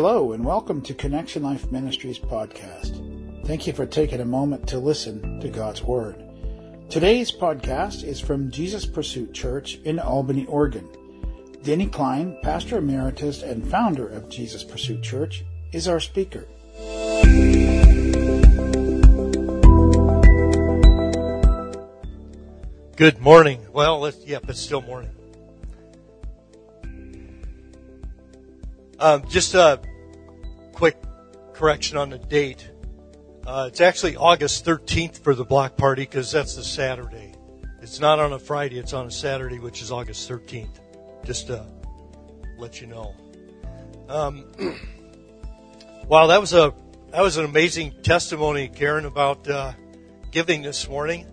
Hello, and welcome to Connection Life Ministries podcast. Thank you for taking a moment to listen to God's Word. Today's podcast is from Jesus Pursuit Church in Albany, Oregon. Denny Klein, pastor emeritus and founder of Jesus Pursuit Church, is our speaker. Good morning. Well, it's, yep, it's still morning. Um, just quick correction on the date. Uh, it's actually August 13th for the block party because that's the Saturday. It's not on a Friday, it's on a Saturday, which is August 13th. Just to let you know. Um, wow, that was a that was an amazing testimony, Karen, about uh, giving this morning.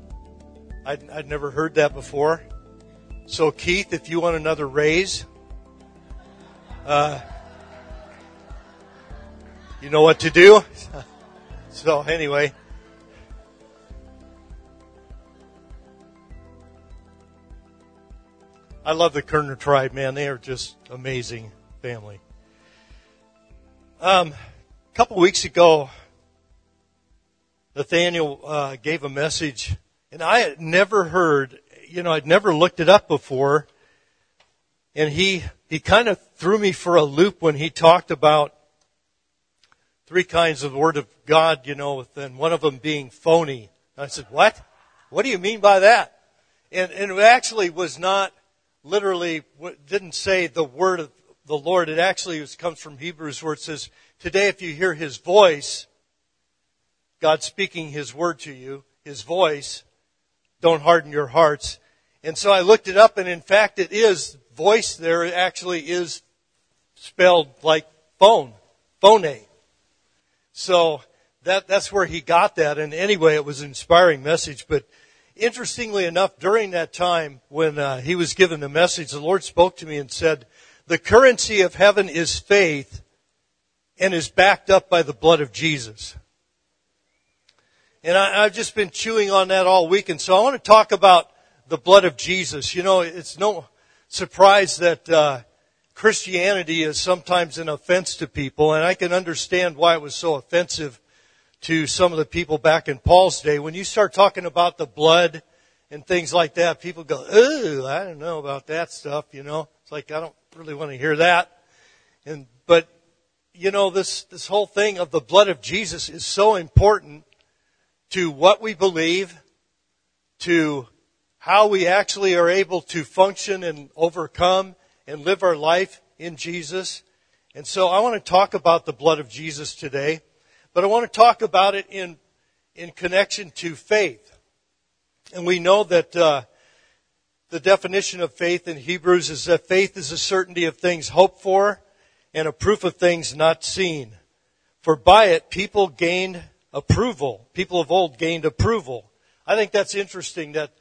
I'd, I'd never heard that before. So, Keith, if you want another raise, uh, you know what to do. so, anyway. I love the Kerner tribe, man. They are just amazing family. Um, a couple weeks ago, Nathaniel uh, gave a message, and I had never heard, you know, I'd never looked it up before, and he he kind of threw me for a loop when he talked about three kinds of Word of God, you know, and one of them being phony. I said, "What? What do you mean by that?" And and it actually was not literally didn't say the word of the Lord. It actually comes from Hebrews where it says, today if you hear His voice, God speaking His word to you, His voice, don't harden your hearts. And so I looked it up and in fact it is, voice there actually is spelled like phone, phone. So that, that's where he got that. And anyway, it was an inspiring message, but interestingly enough, during that time when uh, he was given the message, the Lord spoke to me and said, the currency of heaven is faith and is backed up by the blood of Jesus. And I, have just been chewing on that all week. And so I want to talk about the blood of Jesus. You know, it's no surprise that uh, Christianity is sometimes an offense to people. And I can understand why it was so offensive to some of the people back in Paul's day. When you start talking about the blood and things like that, people go, "Ooh, I don't know about that stuff." You know, it's like I don't really want to hear that. And but you know, this this whole thing of the blood of Jesus is so important to what we believe, to how we actually are able to function and overcome and live our life in Jesus. And so I want to talk about the blood of Jesus today. But I want to talk about it in, in connection to faith. And we know that uh, the definition of faith in Hebrews is that faith is a certainty of things hoped for and a proof of things not seen. For by it, people gained approval. People of old gained approval. I think that's interesting that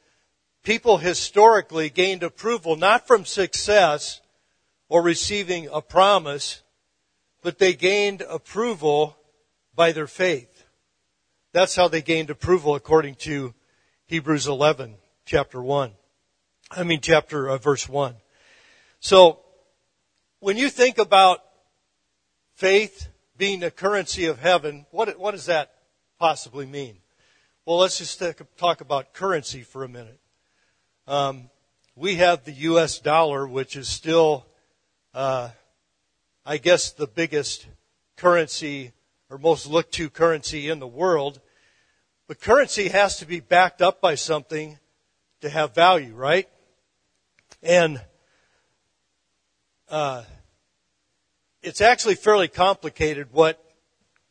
people historically gained approval not from success or receiving a promise, but they gained approval by their faith. That's how they gained approval according to Hebrews 11, chapter 1. I mean, chapter, uh, verse 1. So, when you think about faith being the currency of heaven, what, what does that possibly mean? Well, let's just talk about currency for a minute. Um, we have the U.S. dollar, which is still, uh, I guess, the biggest currency or most looked to currency in the world. But currency has to be backed up by something to have value, right? And uh, it's actually fairly complicated what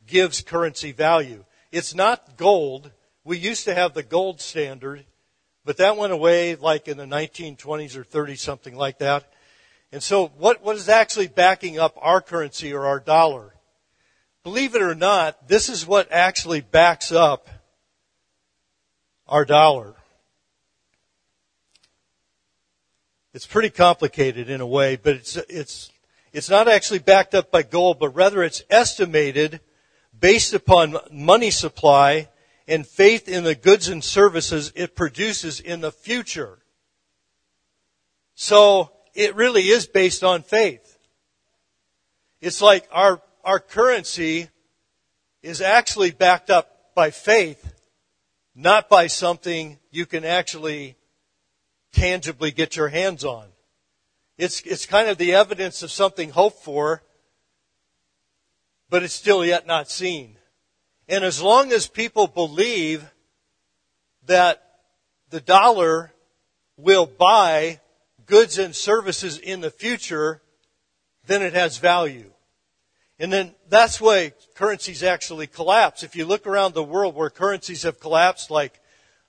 gives currency value. It's not gold. We used to have the gold standard, but that went away like in the 1920s or 30s, something like that. And so what, what is actually backing up our currency or our dollar? Believe it or not, this is what actually backs up our dollar. It's pretty complicated in a way, but it's, it's, it's not actually backed up by gold, but rather it's estimated based upon money supply and faith in the goods and services it produces in the future. So it really is based on faith. It's like our our currency is actually backed up by faith, not by something you can actually tangibly get your hands on. It's, it's kind of the evidence of something hoped for, but it's still yet not seen. And as long as people believe that the dollar will buy goods and services in the future, then it has value. And then that's why currencies actually collapse. If you look around the world where currencies have collapsed, like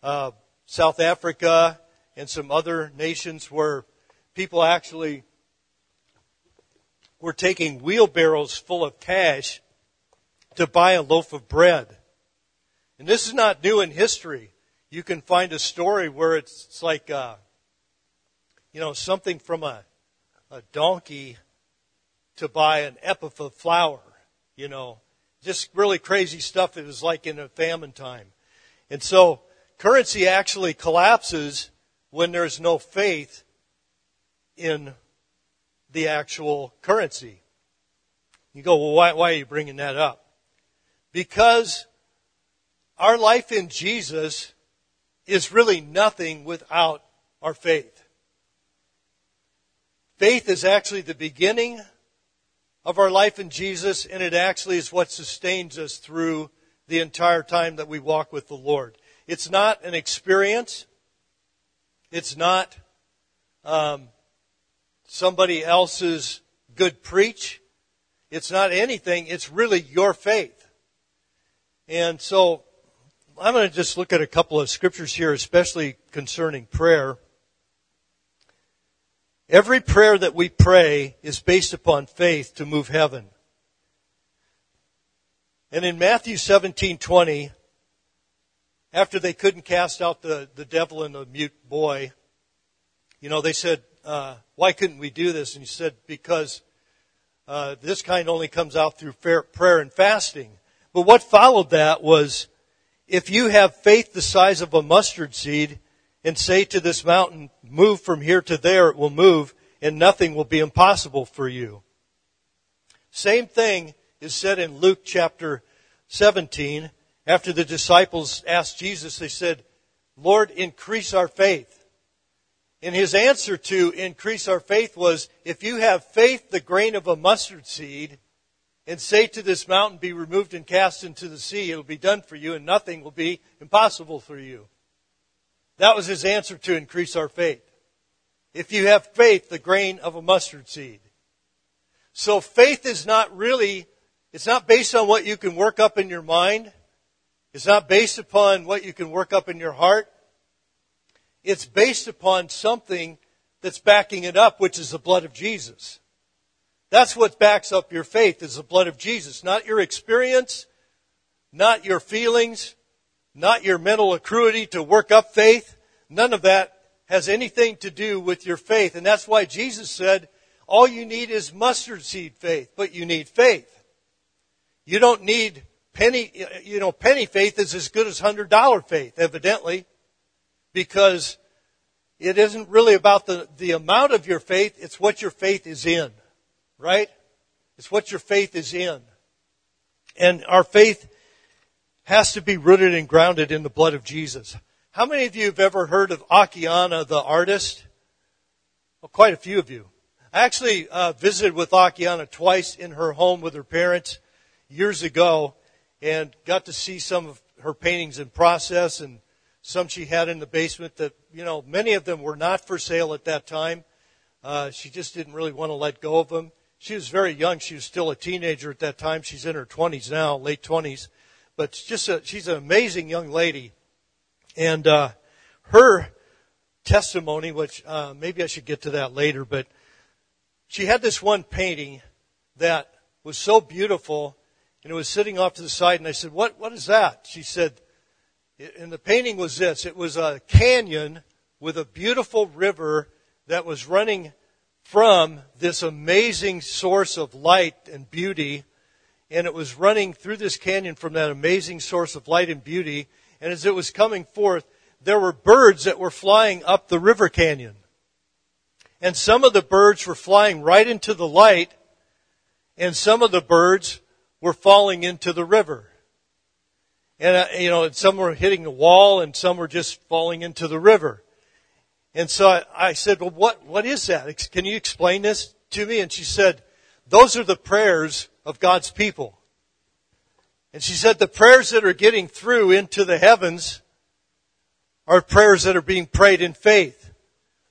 uh, South Africa and some other nations where people actually were taking wheelbarrows full of cash to buy a loaf of bread. And this is not new in history. You can find a story where it's, it's like, uh, you know, something from a, a donkey to buy an ephah of flour, you know, just really crazy stuff. It was like in a famine time. And so currency actually collapses when there's no faith in the actual currency. You go, well, why, why are you bringing that up? Because our life in Jesus is really nothing without our faith. Faith is actually the beginning of our life in Jesus, and it actually is what sustains us through the entire time that we walk with the Lord. It's not an experience. It's not um, somebody else's good preach. It's not anything. It's really your faith. And so I'm going to just look at a couple of scriptures here, especially concerning prayer. Every prayer that we pray is based upon faith to move heaven. And in Matthew 17:20, after they couldn't cast out the, the devil and the mute boy, you know, they said, uh, why couldn't we do this? And he said, because uh, this kind only comes out through prayer and fasting. But what followed that was, if you have faith the size of a mustard seed, and say to this mountain, move from here to there, it will move, and nothing will be impossible for you. Same thing is said in Luke chapter 17. After the disciples asked Jesus, they said, Lord, increase our faith. And his answer to increase our faith was, if you have faith the grain of a mustard seed, and say to this mountain, be removed and cast into the sea, it'll be done for you, and nothing will be impossible for you. That was his answer to increase our faith. If you have faith, the grain of a mustard seed. So faith is not really, it's not based on what you can work up in your mind. It's not based upon what you can work up in your heart. It's based upon something that's backing it up, which is the blood of Jesus. That's what backs up your faith is the blood of Jesus, not your experience, not your feelings, not your mental acuity to work up faith. None of that has anything to do with your faith. And that's why Jesus said, all you need is mustard seed faith, but you need faith. You don't need penny, you know, penny faith is as good as hundred dollar faith, evidently, because it isn't really about the, the amount of your faith, it's what your faith is in, right? It's what your faith is in. And our faith has to be rooted and grounded in the blood of Jesus. How many of you have ever heard of Akiane, the artist? Well, quite a few of you. I actually uh, visited with Akiane twice in her home with her parents years ago and got to see some of her paintings in process and some she had in the basement that, you know, many of them were not for sale at that time. Uh, she just didn't really want to let go of them. She was very young. She was still a teenager at that time. She's in her 20s now, late 20s but just a, she's an amazing young lady. And uh, her testimony, which uh, maybe I should get to that later, but she had this one painting that was so beautiful, and it was sitting off to the side. And I said, "What? What is that?" She said, and the painting was this. It was a canyon with a beautiful river that was running from this amazing source of light and beauty and it was running through this canyon from that amazing source of light and beauty. And as it was coming forth, there were birds that were flying up the river canyon. And some of the birds were flying right into the light, and some of the birds were falling into the river. And, uh, you know, some were hitting the wall and some were just falling into the river. And so I, I said, well, what, what is that? Can you explain this to me? And she said, those are the prayers of God's people. And she said the prayers that are getting through into the heavens are prayers that are being prayed in faith.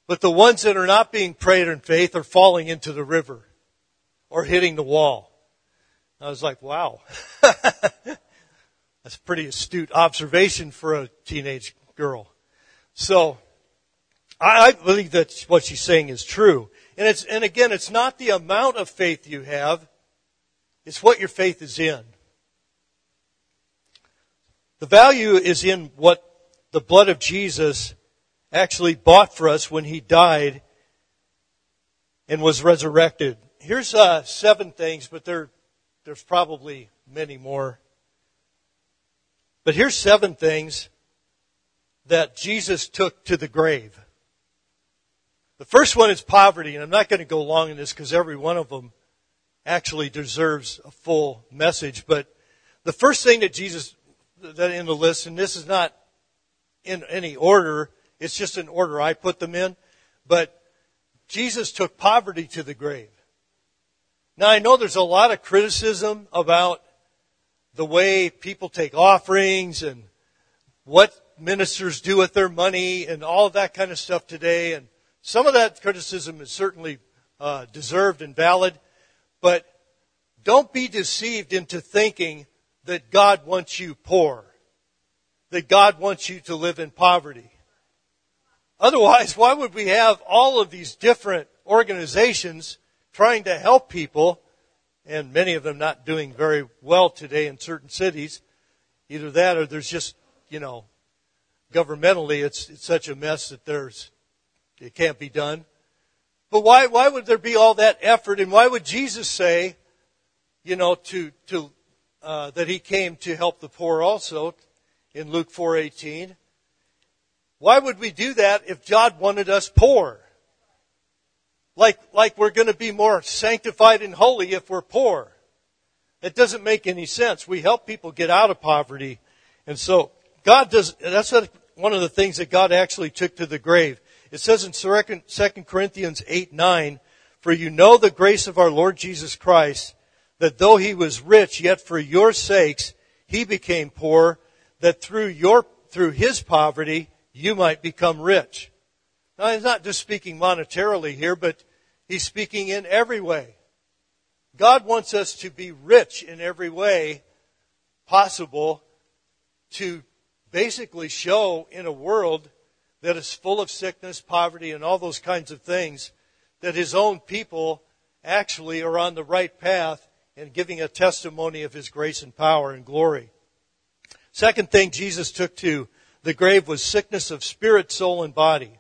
But the ones that are not being prayed in faith are falling into the river or hitting the wall. I was like, wow. That's a pretty astute observation for a teenage girl. So, I, I believe that what she's saying is true. And it's, and again, it's not the amount of faith you have, it's what your faith is in. The value is in what the blood of Jesus actually bought for us when he died and was resurrected. Here's uh, seven things, but there, there's probably many more. But here's seven things that Jesus took to the grave. The first one is poverty, and I'm not going to go long in this because every one of them actually deserves a full message. But the first thing that Jesus, that in the list, and this is not in any order, it's just an order I put them in, but Jesus took poverty to the grave. Now I know there's a lot of criticism about the way people take offerings and what ministers do with their money and all that kind of stuff today. And some of that criticism is certainly uh, deserved and valid, but don't be deceived into thinking that God wants you poor, that God wants you to live in poverty. Otherwise, why would we have all of these different organizations trying to help people and many of them not doing very well today in certain cities. Either that or there's just, you know, governmentally it's, it's such a mess that there's, it can't be done. But why, why would there be all that effort and why would Jesus say, you know, to, to, uh, that he came to help the poor also in Luke 4.18? Why would we do that if God wanted us poor? like, like we're going to be more sanctified and holy if we're poor. It doesn't make any sense. We help people get out of poverty. And so God does, that's one of the things that God actually took to the grave. It says in 2 Corinthians 8, 9, For you know the grace of our Lord Jesus Christ, that though he was rich, yet for your sakes he became poor, that through your, through his poverty you might become rich. Now, he's not just speaking monetarily here, but he's speaking in every way. God wants us to be rich in every way possible to basically show in a world that is full of sickness, poverty, and all those kinds of things that his own people actually are on the right path and giving a testimony of his grace and power and glory. Second thing Jesus took to the grave was sickness of spirit, soul, and body.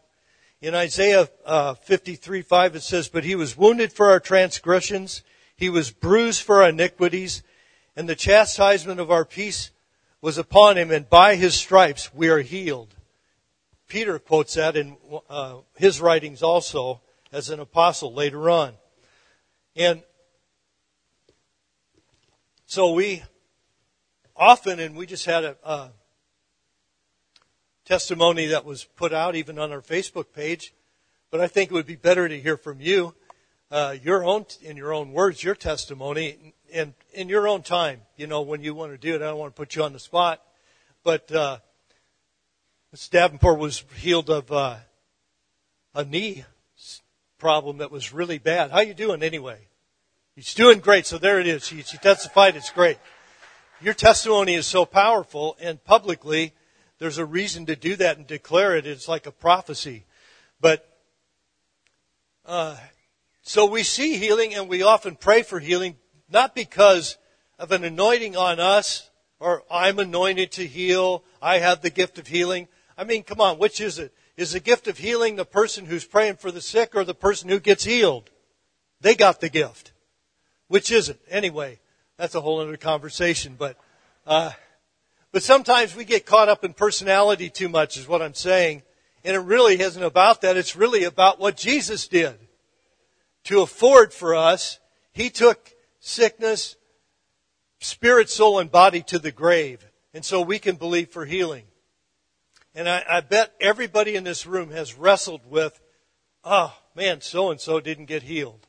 In Isaiah uh, 53, 5 it says, But he was wounded for our transgressions, he was bruised for our iniquities, and the chastisement of our peace was upon him, and by his stripes we are healed. Peter quotes that in uh, his writings also as an apostle later on. And so we often, and we just had a, a testimony that was put out even on our Facebook page, but I think it would be better to hear from you, uh, your own, in your own words, your testimony, and in your own time, you know, when you want to do it. I don't want to put you on the spot, but, uh, Ms. Davenport was healed of, uh, a knee problem that was really bad. How you doing anyway? He's doing great. So there it is. She, she testified. It's great. Your testimony is so powerful and publicly there's a reason to do that and declare it. It's like a prophecy. But, uh, so we see healing and we often pray for healing, not because of an anointing on us or I'm anointed to heal. I have the gift of healing. I mean, come on, which is it? Is the gift of healing the person who's praying for the sick or the person who gets healed? They got the gift. Which is it? Anyway, that's a whole other conversation, but, uh, but sometimes we get caught up in personality too much is what I'm saying. And it really isn't about that. It's really about what Jesus did. To afford for us, He took sickness, spirit, soul, and body to the grave. And so we can believe for healing. And I, I bet everybody in this room has wrestled with, oh man, so and so didn't get healed.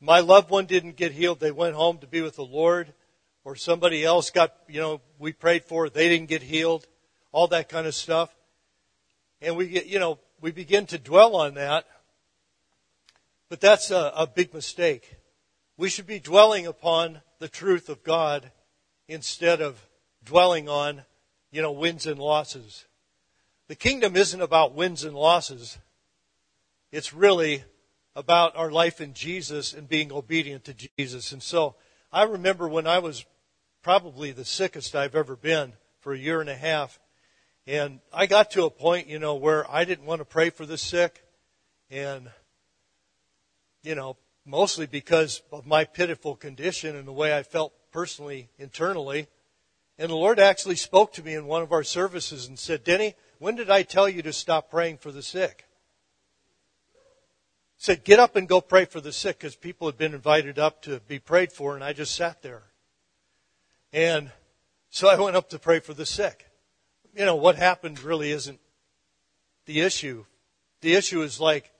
My loved one didn't get healed. They went home to be with the Lord. Or somebody else got, you know, we prayed for, they didn't get healed. All that kind of stuff. And we get, you know, we begin to dwell on that. But that's a, a big mistake. We should be dwelling upon the truth of God instead of dwelling on, you know, wins and losses. The kingdom isn't about wins and losses. It's really about our life in Jesus and being obedient to Jesus. And so I remember when I was probably the sickest I've ever been for a year and a half. And I got to a point, you know, where I didn't want to pray for the sick. And, you know, mostly because of my pitiful condition and the way I felt personally, internally. And the Lord actually spoke to me in one of our services and said, Denny, when did I tell you to stop praying for the sick? He said, get up and go pray for the sick because people had been invited up to be prayed for and I just sat there. And so I went up to pray for the sick. You know, what happened really isn't the issue. The issue is like,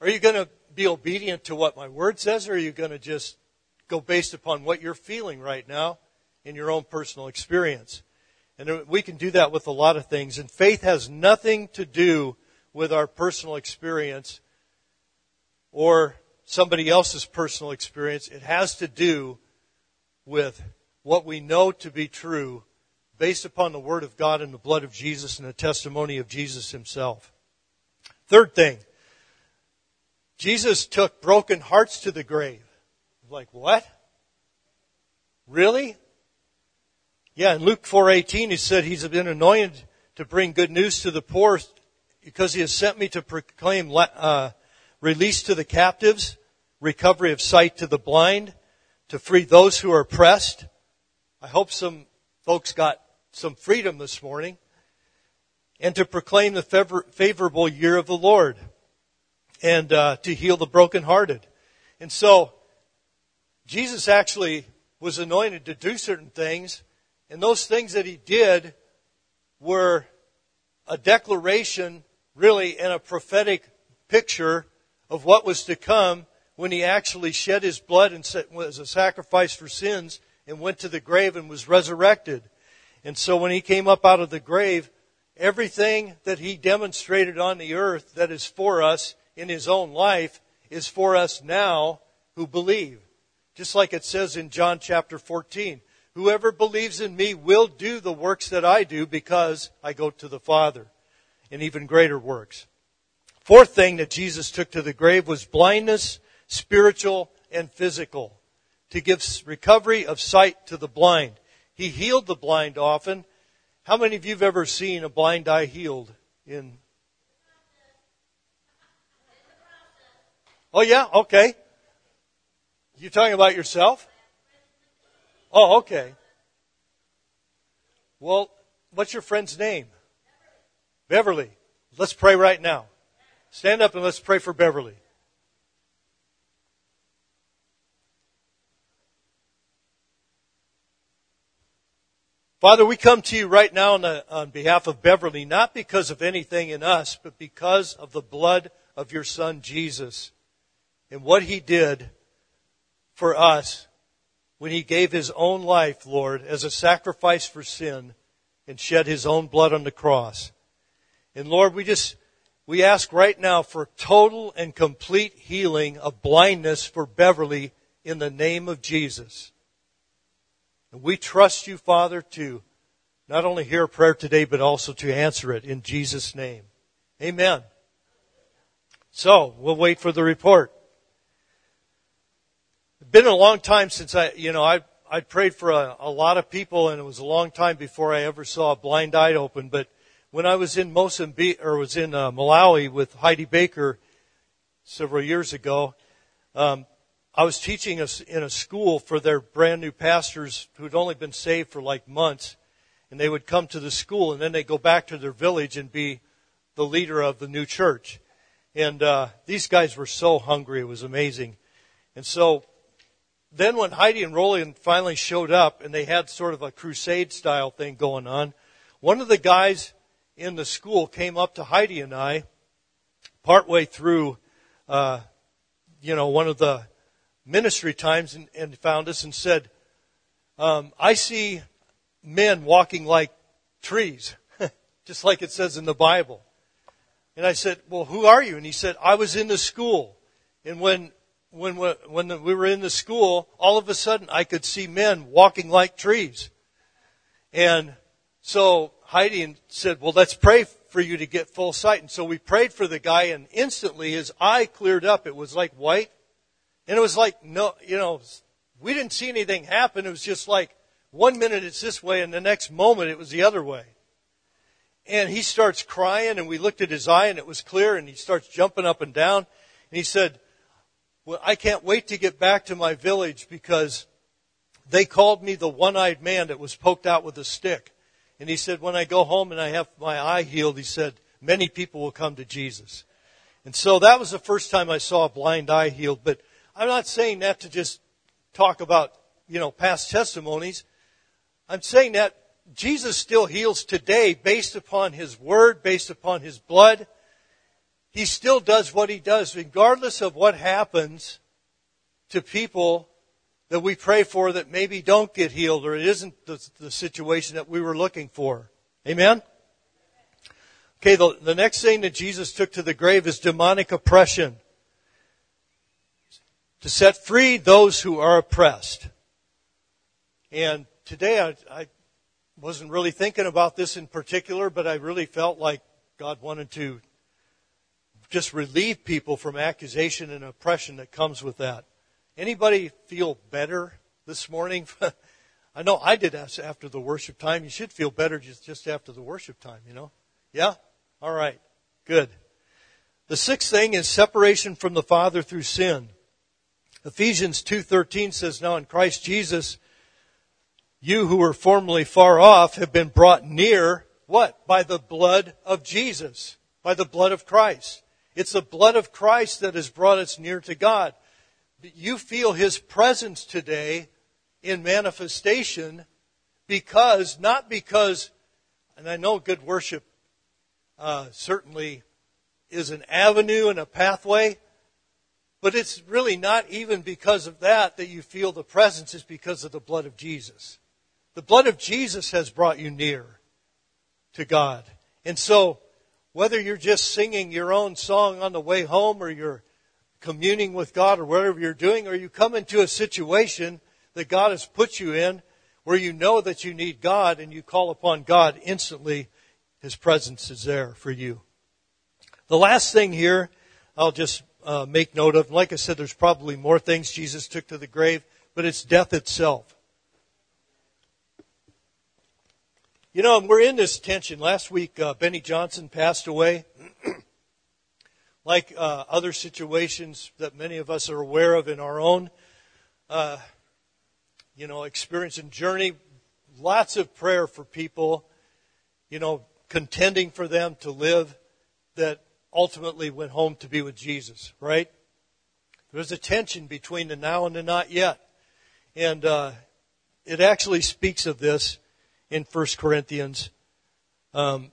are you going to be obedient to what my word says, or are you going to just go based upon what you're feeling right now in your own personal experience? And we can do that with a lot of things. And faith has nothing to do with our personal experience or somebody else's personal experience. It has to do with what we know to be true based upon the Word of God and the blood of Jesus and the testimony of Jesus Himself. Third thing, Jesus took broken hearts to the grave. Like, what? Really? Yeah, in Luke 4.18 he said he's been anointed to bring good news to the poor because he has sent me to proclaim uh, release to the captives, recovery of sight to the blind, to free those who are oppressed. I hope some folks got some freedom this morning. And to proclaim the favor- favorable year of the Lord and uh, to heal the brokenhearted. And so, Jesus actually was anointed to do certain things, and those things that he did were a declaration, really, and a prophetic picture of what was to come when he actually shed his blood and was a sacrifice for sins and went to the grave and was resurrected. And so when he came up out of the grave, everything that he demonstrated on the earth that is for us, in his own life is for us now who believe. Just like it says in John chapter 14. Whoever believes in me will do the works that I do because I go to the Father and even greater works. Fourth thing that Jesus took to the grave was blindness, spiritual and physical, to give recovery of sight to the blind. He healed the blind often. How many of you have ever seen a blind eye healed in Oh yeah, okay. You're talking about yourself? Oh, okay. Well, what's your friend's name? Beverly. Let's pray right now. Stand up and let's pray for Beverly. Father, we come to you right now on, the, on, behalf of Beverly, not because of anything in us, but because of the blood of your son Jesus and what he did for us when he gave his own life, Lord, as a sacrifice for sin and shed his own blood on the cross. And Lord, we just, we ask right now for total and complete healing of blindness for Beverly in the name of Jesus. And we trust you, Father, to not only hear a prayer today, but also to answer it in Jesus' name. Amen. So, we'll wait for the report been a long time since I, you know, I, I prayed for a, a lot of people and it was a long time before I ever saw a blind eye open. But when I was in Mozambique, or was in uh, Malawi with Heidi Baker several years ago, um, I was teaching us in a school for their brand new pastors who'd only been saved for like months. And they would come to the school and then they'd go back to their village and be the leader of the new church. And uh, these guys were so hungry, it was amazing. And so then when Heidi and Rolland finally showed up and they had sort of a crusade style thing going on, one of the guys in the school came up to Heidi and I partway through, uh, you know, one of the ministry times and, and found us and said, um, I see men walking like trees, just like it says in the Bible. And I said, well, who are you? And he said, I was in the school. And when, when, when we were in the school, all of a sudden I could see men walking like trees. And so Heidi said, well, let's pray for you to get full sight. And so we prayed for the guy and instantly his eye cleared up. It was like white. And it was like, no, you know, we didn't see anything happen. It was just like one minute it's this way and the next moment it was the other way. And he starts crying and we looked at his eye and it was clear and he starts jumping up and down. And he said, well, I can't wait to get back to my village because they called me the one-eyed man that was poked out with a stick. And he said, when I go home and I have my eye healed, he said, many people will come to Jesus. And so that was the first time I saw a blind eye healed. But I'm not saying that to just talk about, you know, past testimonies. I'm saying that Jesus still heals today based upon His Word, based upon His blood. He still does what He does regardless of what happens to people that we pray for that maybe don't get healed or it isn't the, the situation that we were looking for. Amen? Okay, the, the next thing that Jesus took to the grave is demonic oppression. To set free those who are oppressed. And today I, I wasn't really thinking about this in particular, but I really felt like God wanted to just relieve people from accusation and oppression that comes with that. Anybody feel better this morning? I know I did after the worship time. You should feel better just, just after the worship time, you know? Yeah? All right. Good. The sixth thing is separation from the Father through sin. Ephesians 2:13 says, "Now in Christ Jesus, you who were formerly far off have been brought near, what? By the blood of Jesus. By the blood of Christ. It's the blood of Christ that has brought us near to God. You feel His presence today in manifestation because, not because, and I know good worship uh, certainly is an avenue and a pathway, but it's really not even because of that that you feel the presence, it's because of the blood of Jesus. The blood of Jesus has brought you near to God. And so, whether you're just singing your own song on the way home or you're communing with God or whatever you're doing, or you come into a situation that God has put you in where you know that you need God and you call upon God instantly, His presence is there for you. The last thing here, I'll just uh, make note of, like I said, there's probably more things Jesus took to the grave, but it's death itself. You know, we're in this tension. Last week, uh, Beni Johnson passed away. like uh, other situations that many of us are aware of in our own, uh, you know, experience and journey, lots of prayer for people, you know, contending for them to live that ultimately went home to be with Jesus, right? There's a tension between the now and the not yet. And uh, it actually speaks of this in 1 Corinthians. Um,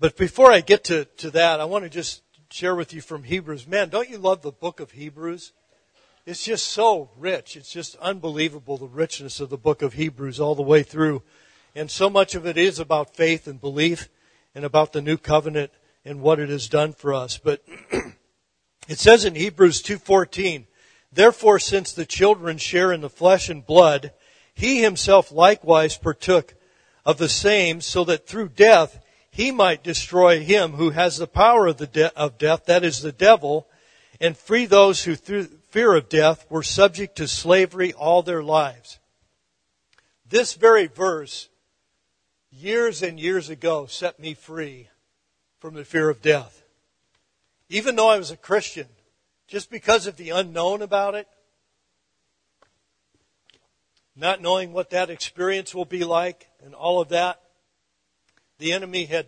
but before I get to, to that, I want to just share with you from Hebrews. Man, don't you love the book of Hebrews? It's just so rich. It's just unbelievable the richness of the book of Hebrews all the way through. And so much of it is about faith and belief and about the new covenant and what it has done for us. But it says in Hebrews 2:14, "Therefore since the children share in the flesh and blood, he himself likewise partook of the same so that through death he might destroy him who has the power of the de- of death that is the devil and free those who through fear of death were subject to slavery all their lives. This very verse years and years ago set me free from the fear of death. Even though I was a Christian just because of the unknown about it not knowing what that experience will be like and all of that. The enemy had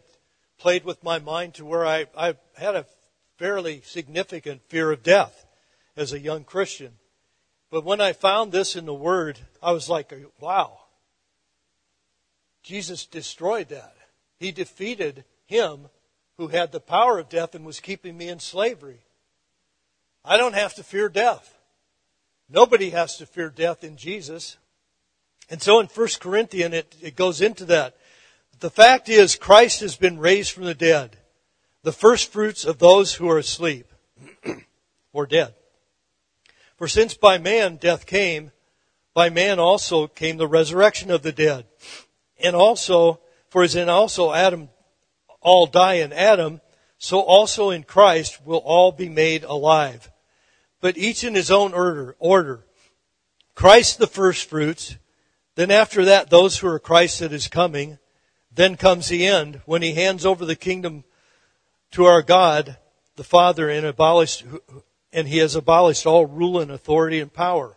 played with my mind to where I, I had a fairly significant fear of death as a young Christian. But when I found this in the Word, I was like, wow. Jesus destroyed that. He defeated him who had the power of death and was keeping me in slavery. I don't have to fear death. Nobody has to fear death in Jesus. And so in 1 Corinthians, it, it goes into that. The fact is, Christ has been raised from the dead, the first fruits of those who are asleep or dead. For since by man death came, by man also came the resurrection of the dead. And also, for as in also Adam all die in Adam, so also in Christ will all be made alive. But each in his own order. order. Christ the first fruits, then after that those who are Christ that is coming, then comes the end when he hands over the kingdom to our God, the Father, and abolished, and he has abolished all rule and authority and power.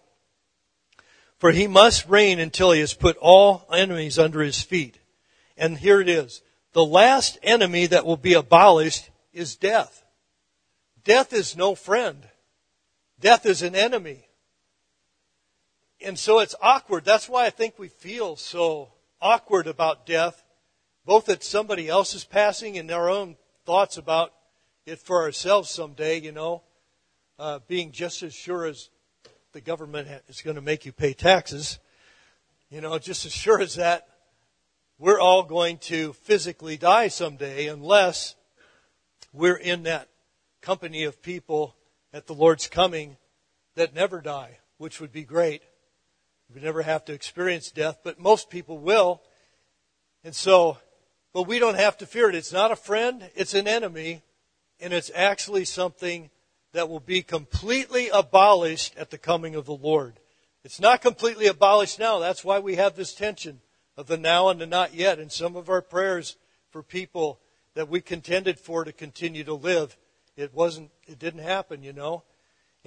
For he must reign until he has put all enemies under his feet. And here it is the last enemy that will be abolished is death. Death is no friend. Death is an enemy. And so it's awkward. That's why I think we feel so awkward about death, both that somebody else is passing and our own thoughts about it for ourselves someday, you know, uh, being just as sure as the government is going to make you pay taxes, you know, just as sure as that, we're all going to physically die someday unless we're in that company of people at the Lord's coming that never die, which would be great. We never have to experience death, but most people will. And so, but we don't have to fear it. It's not a friend, it's an enemy, and it's actually something that will be completely abolished at the coming of the Lord. It's not completely abolished now. That's why we have this tension of the now and the not yet. And some of our prayers for people that we contended for to continue to live, it wasn't, it didn't happen, you know.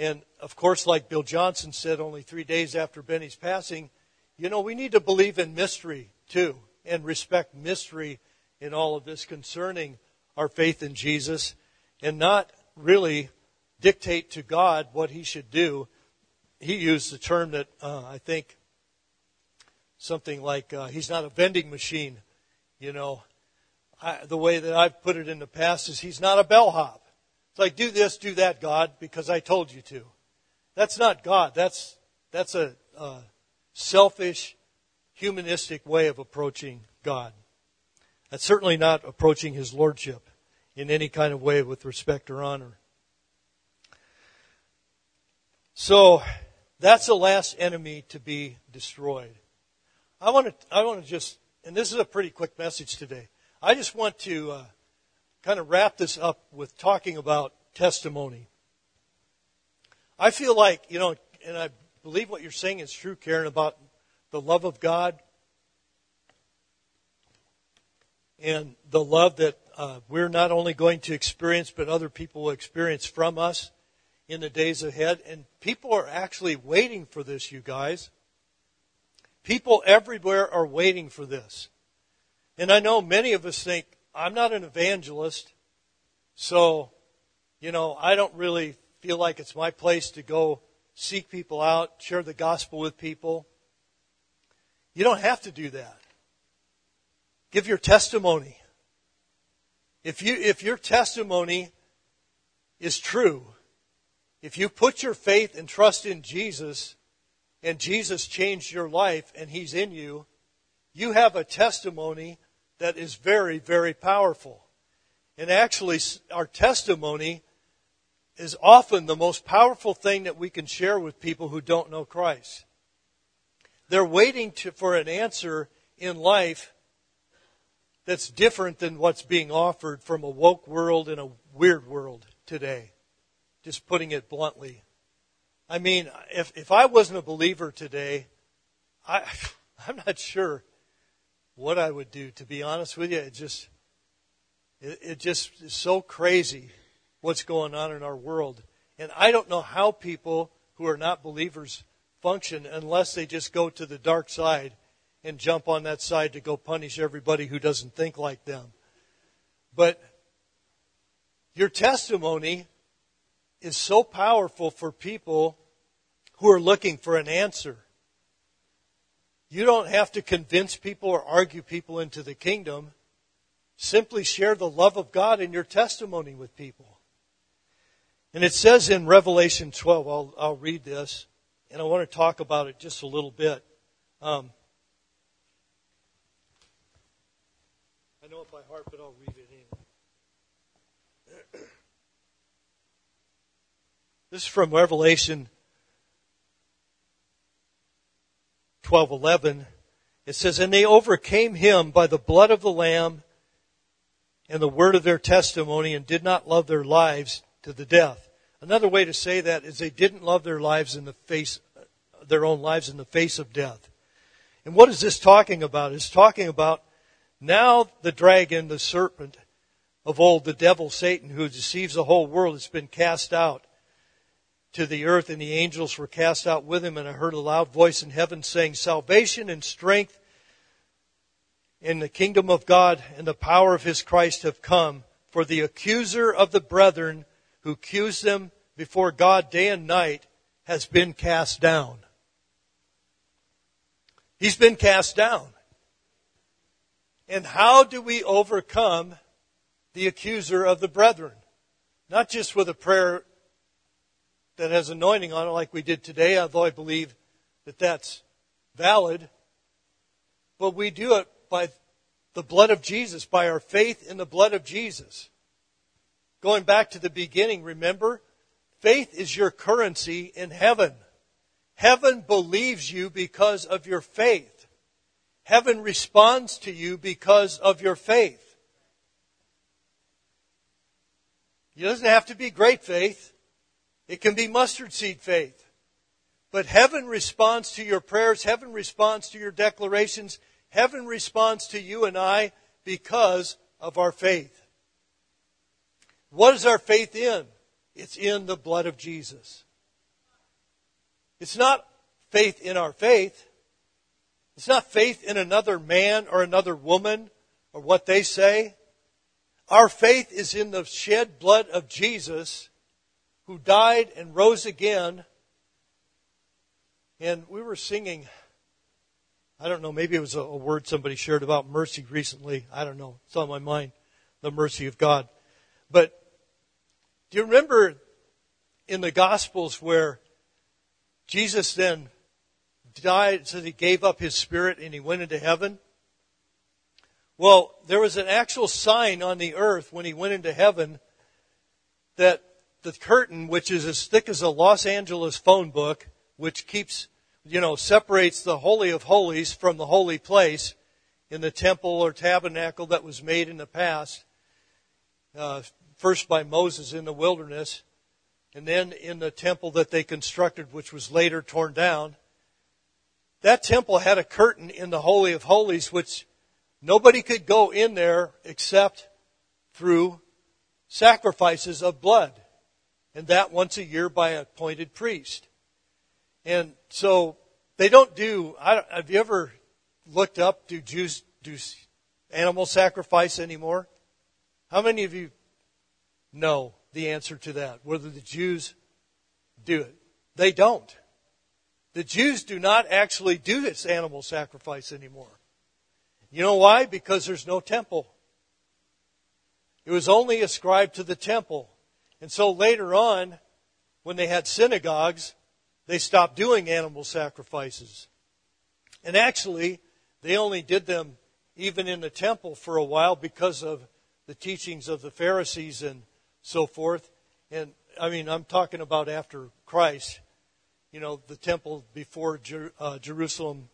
And of course, like Bill Johnson said only three days after Beni's passing, you know, we need to believe in mystery too and respect mystery in all of this concerning our faith in Jesus and not really dictate to God what he should do. He used the term that uh, I think something like uh, he's not a vending machine. You know, I, the way that I've put it in the past is he's not a bellhop. It's like do this, do that, God, because I told you to. That's not God. That's that's a, a selfish, humanistic way of approaching God. That's certainly not approaching His lordship in any kind of way with respect or honor. So that's the last enemy to be destroyed. I want to, I want to just, and this is a pretty quick message today. I just want to uh, kind of wrap this up with talking about testimony. I feel like, you know, and I believe what you're saying is true, Karen, about the love of God and the love that uh, we're not only going to experience, but other people will experience from us in the days ahead. And people are actually waiting for this, you guys. People everywhere are waiting for this. And I know many of us think, I'm not an evangelist, so, you know, I don't really feel like it's my place to go seek people out, share the gospel with people. You don't have to do that. Give your testimony. If you, if your testimony is true, if you put your faith and trust in Jesus, and Jesus changed your life and He's in you, you have a testimony that is very, very powerful. And actually, our testimony is often the most powerful thing that we can share with people who don't know Christ. They're waiting to, for an answer in life that's different than what's being offered from a woke world and a weird world today. Just putting it bluntly. I mean, if, if I wasn't a believer today, I, I'm not sure what I would do, to be honest with you. It just, it, it just is so crazy what's going on in our world. And I don't know how people who are not believers function unless they just go to the dark side and jump on that side to go punish everybody who doesn't think like them. But your testimony is so powerful for people who are looking for an answer. You don't have to convince people or argue people into the kingdom. Simply share the love of God in your testimony with people. And it says in Revelation 12, I'll, I'll read this, and I want to talk about it just a little bit. Um, I know it by heart, but I'll read it anyway. This is from Revelation 12:11. It says, "And they overcame him by the blood of the lamb and the word of their testimony and did not love their lives to the death." Another way to say that is they didn't love their lives in the face their own lives in the face of death. And what is this talking about? It's talking about now the dragon, the serpent of old, the devil Satan who deceives the whole world has been cast out to the earth, and the angels were cast out with him. And I heard a loud voice in heaven saying, Salvation and strength in the kingdom of God and the power of his Christ have come. For the accuser of the brethren who accused them before God day and night has been cast down. He's been cast down. And how do we overcome the accuser of the brethren? Not just with a prayer that has anointing on it like we did today, although I believe that that's valid. But we do it by the blood of Jesus, by our faith in the blood of Jesus. Going back to the beginning, remember? Faith is your currency in heaven. Heaven believes you because of your faith. Heaven responds to you because of your faith. It doesn't have to be great faith. It can be mustard seed faith. But heaven responds to your prayers. Heaven responds to your declarations. Heaven responds to you and I because of our faith. What is our faith in? It's in the blood of Jesus. It's not faith in our faith. It's not faith in another man or another woman or what they say. Our faith is in the shed blood of Jesus who died and rose again. And we were singing, I don't know, maybe it was a, a word somebody shared about mercy recently. I don't know. It's on my mind, the mercy of God. But do you remember in the Gospels where Jesus then died, so he gave up his spirit and he went into heaven? Well, there was an actual sign on the earth when he went into heaven that the curtain, which is as thick as a Los Angeles phone book, which keeps, you know, separates the Holy of Holies from the holy place in the temple or tabernacle that was made in the past, uh, first by Moses in the wilderness, and then in the temple that they constructed, which was later torn down. That temple had a curtain in the Holy of Holies, which nobody could go in there except through sacrifices of blood and that once a year by an appointed priest. And so they don't do. I, have you ever looked up? Do Jews do animal sacrifice anymore? How many of you know the answer to that? Whether the Jews do it? They don't. The Jews do not actually do this animal sacrifice anymore. You know why? Because there's no temple. It was only ascribed to the temple. And so later on, when they had synagogues, they stopped doing animal sacrifices. And actually, they only did them even in the temple for a while because of the teachings of the Pharisees and so forth. And I mean, I'm talking about after Christ. You know, the temple before Jer- uh, Jerusalem,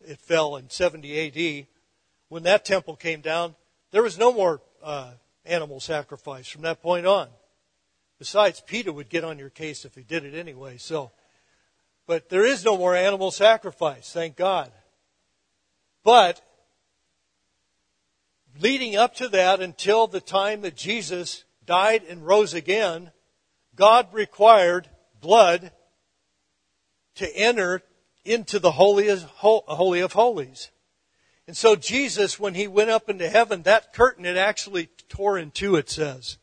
it fell in 70 AD. When that temple came down, there was no more uh, animal sacrifice from that point on. Besides, Peter would get on your case if he did it anyway. So, but there is no more animal sacrifice, thank God. But leading up to that until the time that Jesus died and rose again, God required blood to enter into the Holy of Holies. And so Jesus, when he went up into heaven, that curtain it actually tore in two, it says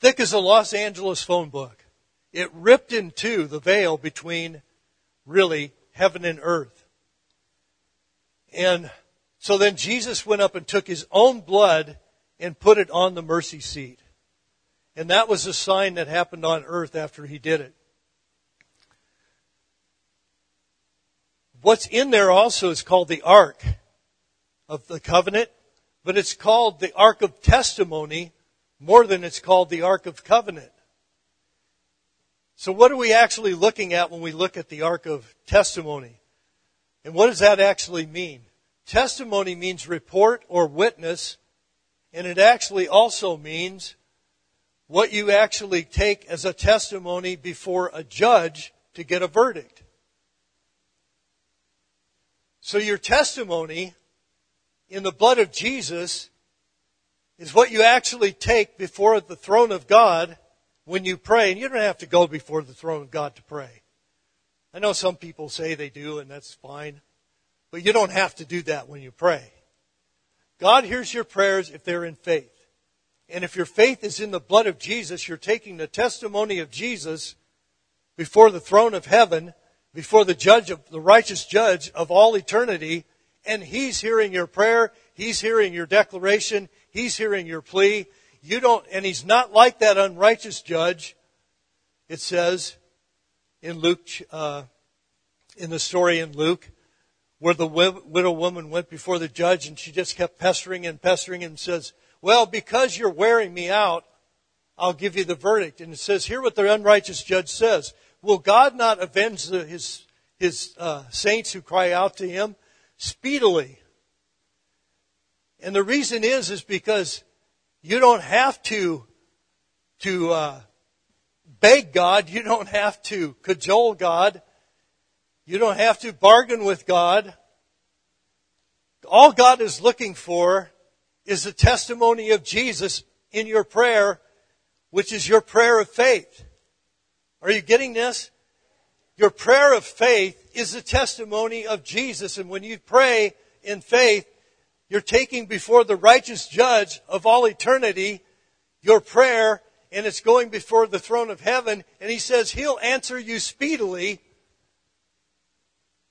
thick as a Los Angeles phone book. It ripped in two the veil between really heaven and earth. And so then Jesus went up and took his own blood and put it on the mercy seat. And that was a sign that happened on earth after he did it. What's in there also is called the Ark of the Covenant, but it's called the Ark of Testimony more than it's called the Ark of Covenant. So what are we actually looking at when we look at the Ark of Testimony? And what does that actually mean? Testimony means report or witness, and it actually also means what you actually take as a testimony before a judge to get a verdict. So your testimony in the blood of Jesus is what you actually take before the throne of God when you pray. And you don't have to go before the throne of God to pray. I know some people say they do, and that's fine. But you don't have to do that when you pray. God hears your prayers if they're in faith. And if your faith is in the blood of Jesus, you're taking the testimony of Jesus before the throne of heaven, before the judge of the righteous judge of all eternity, and he's hearing your prayer, he's hearing your declaration, he's hearing your plea. You don't, and he's not like that unrighteous judge. It says in Luke, uh, in the story in Luke, where the widow woman went before the judge and she just kept pestering and pestering and says, well, because you're wearing me out, I'll give you the verdict. And it says, hear what the unrighteous judge says. Will God not avenge the, his, his uh, saints who cry out to him speedily? And the reason is, is because you don't have to, to uh, beg God. You don't have to cajole God. You don't have to bargain with God. All God is looking for is the testimony of Jesus in your prayer, which is your prayer of faith. Are you getting this? Your prayer of faith is the testimony of Jesus. And when you pray in faith, you're taking before the righteous judge of all eternity your prayer, and it's going before the throne of heaven, and he says he'll answer you speedily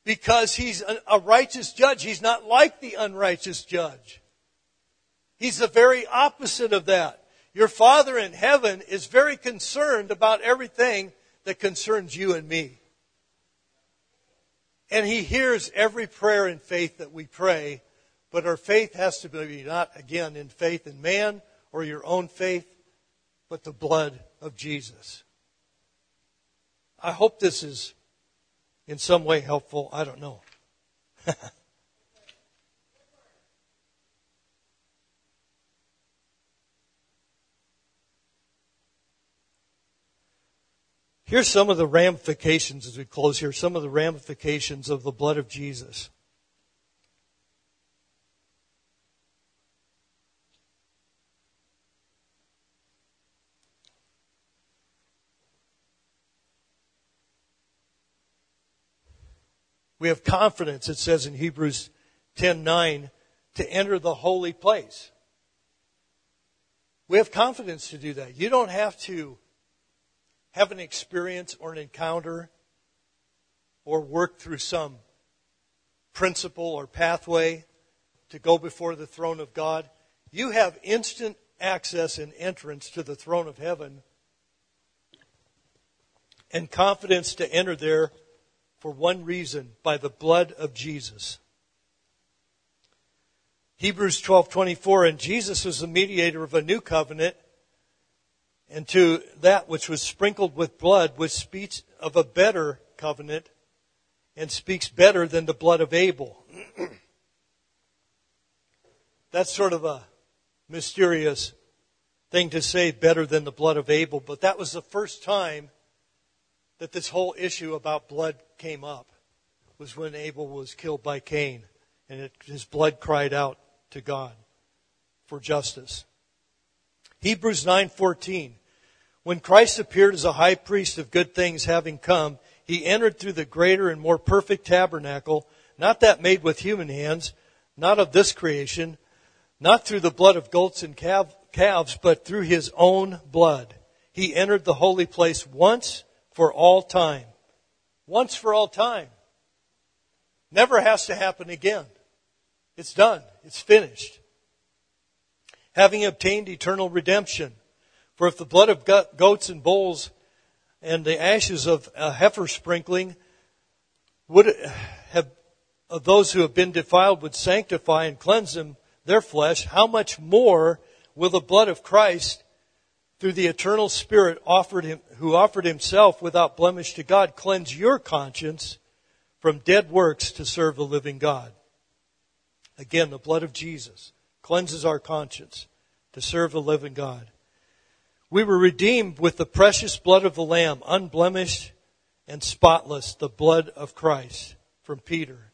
because he's a righteous judge. He's not like the unrighteous judge. He's the very opposite of that. Your Father in heaven is very concerned about everything that concerns you and me. And He hears every prayer in faith that we pray, but our faith has to be not, again, in faith in man or your own faith, but the blood of Jesus. I hope this is in some way helpful. I don't know. Here's some of the ramifications as we close here, some of the ramifications of the blood of Jesus. We have confidence, it says in Hebrews 10:9, to enter the holy place. We have confidence to do that. You don't have to have an experience or an encounter or work through some principle or pathway to go before the throne of God. You have instant access and entrance to the throne of heaven and confidence to enter there for one reason by the blood of Jesus. Hebrews 12:24 and Jesus is the mediator of a new covenant and to that which was sprinkled with blood which speaks of a better covenant and speaks better than the blood of Abel. That's sort of a mysterious thing to say better than the blood of Abel, but that was the first time that this whole issue about blood came up was when Abel was killed by Cain and it, his blood cried out to God for justice. Hebrews 9:14 When Christ appeared as a high priest of good things having come he entered through the greater and more perfect tabernacle not that made with human hands not of this creation not through the blood of goats and calves but through his own blood he entered the holy place once for all time. Once for all time. Never has to happen again. It's done. It's finished. Having obtained eternal redemption. For if the blood of goats and bulls and the ashes of a heifer sprinkling would have, of those who have been defiled would sanctify and cleanse them, their flesh, how much more will the blood of Christ through the eternal Spirit offered him, who offered himself without blemish to God, cleanse your conscience from dead works to serve the living God. Again, the blood of Jesus cleanses our conscience to serve the living God. We were redeemed with the precious blood of the Lamb, unblemished and spotless, the blood of Christ, from Peter.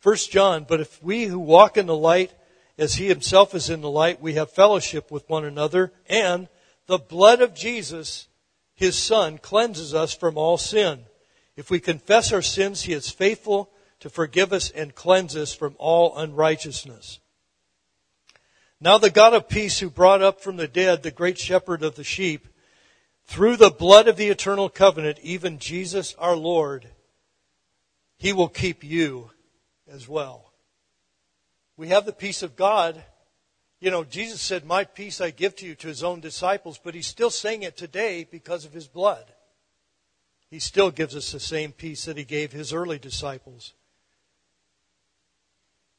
First John, but if we who walk in the light as he himself is in the light, we have fellowship with one another, and the blood of Jesus, his son, cleanses us from all sin. If we confess our sins, he is faithful to forgive us and cleanse us from all unrighteousness. Now the God of peace who brought up from the dead the great shepherd of the sheep, through the blood of the eternal covenant, even Jesus our Lord, he will keep you as well. We have the peace of God you know, Jesus said, My peace I give to you to his own disciples, but he's still saying it today because of his blood. He still gives us the same peace that he gave his early disciples.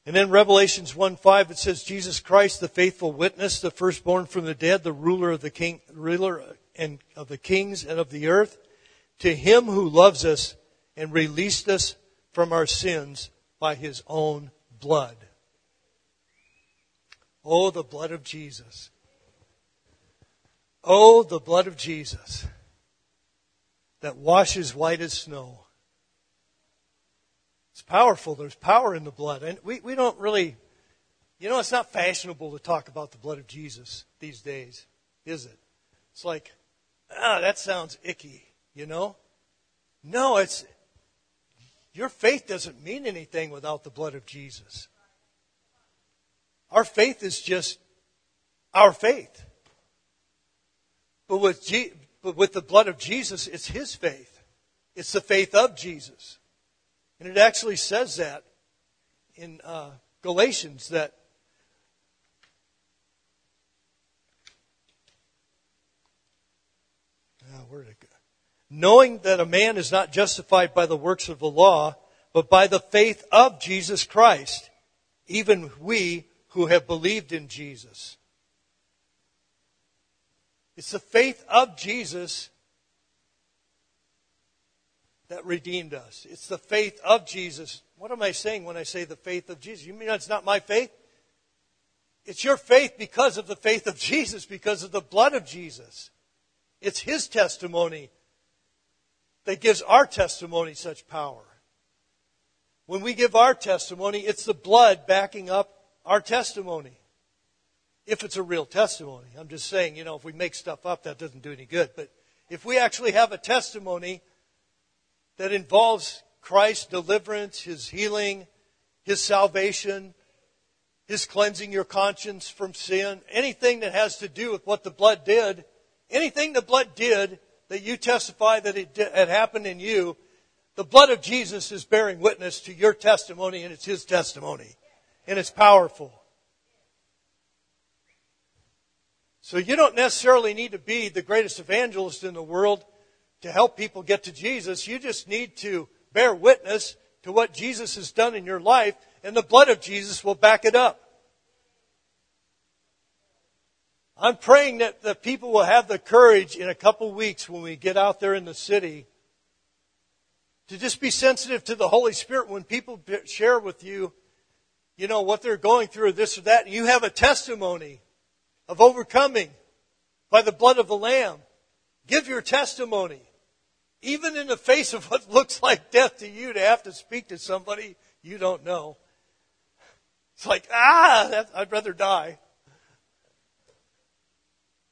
And in Revelations 1 5, it says, Jesus Christ, the faithful witness, the firstborn from the dead, the ruler of the king, ruler and of the kings and of the earth, to him who loves us and released us from our sins by his own blood. Oh, the blood of Jesus. Oh, the blood of Jesus that washes white as snow. It's powerful. There's power in the blood. And we, we don't really, you know, it's not fashionable to talk about the blood of Jesus these days, is it? It's like, ah, that sounds icky, you know? No, it's, your faith doesn't mean anything without the blood of Jesus. Our faith is just our faith. But with, G- but with the blood of Jesus, it's His faith. It's the faith of Jesus. And it actually says that in uh, Galatians that ah, where did it go? Knowing that a man is not justified by the works of the law, but by the faith of Jesus Christ, even we who have believed in Jesus. It's the faith of Jesus that redeemed us. It's the faith of Jesus. What am I saying when I say the faith of Jesus? You mean it's not my faith? It's your faith because of the faith of Jesus, because of the blood of Jesus. It's His testimony that gives our testimony such power. When we give our testimony, it's the blood backing up our testimony. If it's a real testimony. I'm just saying, you know, if we make stuff up, that doesn't do any good. But if we actually have a testimony that involves Christ's deliverance, His healing, His salvation, His cleansing your conscience from sin, anything that has to do with what the blood did, anything the blood did that you testify that it had happened in you, the blood of Jesus is bearing witness to your testimony and it's His testimony and it's powerful. So you don't necessarily need to be the greatest evangelist in the world to help people get to Jesus. You just need to bear witness to what Jesus has done in your life, and the blood of Jesus will back it up. I'm praying that the people will have the courage in a couple weeks when we get out there in the city to just be sensitive to the Holy Spirit when people share with you you know, what they're going through, this or that, you have a testimony of overcoming by the blood of the Lamb. Give your testimony. Even in the face of what looks like death to you to have to speak to somebody you don't know. It's like, ah, I'd rather die.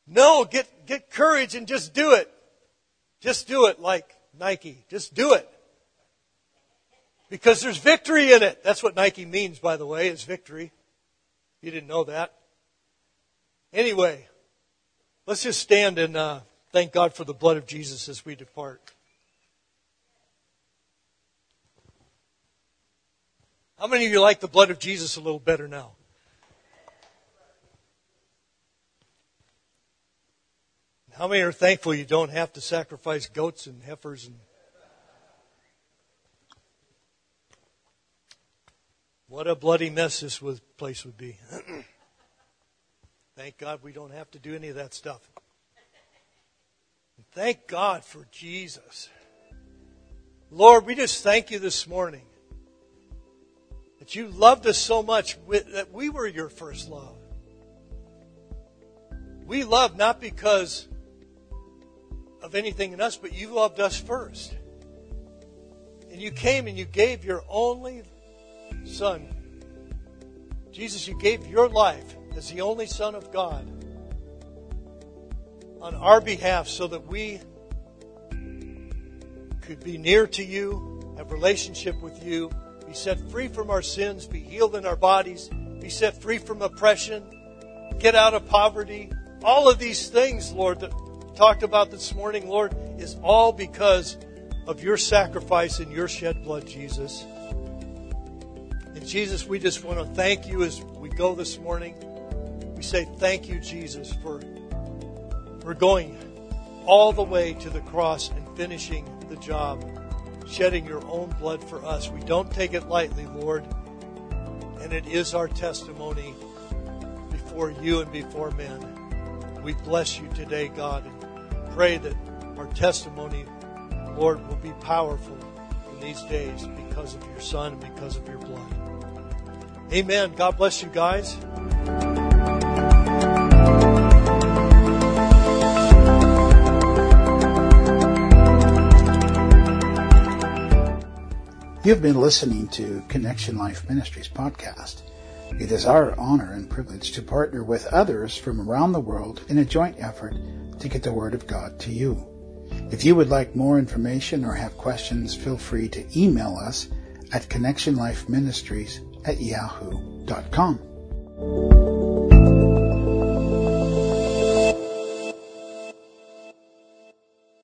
No, get, get courage and just do it. Just do it like Nike. Just do it. Because there's victory in it. That's what Nike means, by the way, is victory. You didn't know that. Anyway, let's just stand and uh, Thank God for the blood of Jesus as we depart. How many of you like the blood of Jesus a little better now? How many are thankful you don't have to sacrifice goats and heifers and What a bloody mess this place would be. Thank God we don't have to do any of that stuff. And thank God for Jesus. Lord, we just thank you this morning that you loved us so much that we were your first love. We love not because of anything in us, but you loved us first. And you came and you gave your only Son. Jesus, you gave your life as the only Son of God on our behalf so that we could be near to you, have relationship with you, be set free from our sins, be healed in our bodies, be set free from oppression, get out of poverty. All of these things, Lord, that we talked about this morning, Lord, is all because of your sacrifice and your shed blood, Jesus. And Jesus, we just want to thank you as we go this morning. We say thank you, Jesus, for, for going all the way to the cross and finishing the job, shedding your own blood for us. We don't take it lightly, Lord. And it is our testimony before you and before men. We bless you today, God, and pray that our testimony, Lord, will be powerful in these days because of your Son and because of your blood. Amen. God bless you guys. You've been listening to Connection Life Ministries podcast. It is our honor and privilege to partner with others from around the world in a joint effort to get the Word of God to you. If you would like more information or have questions, feel free to email us at Connection Life Ministries at yahoo.com.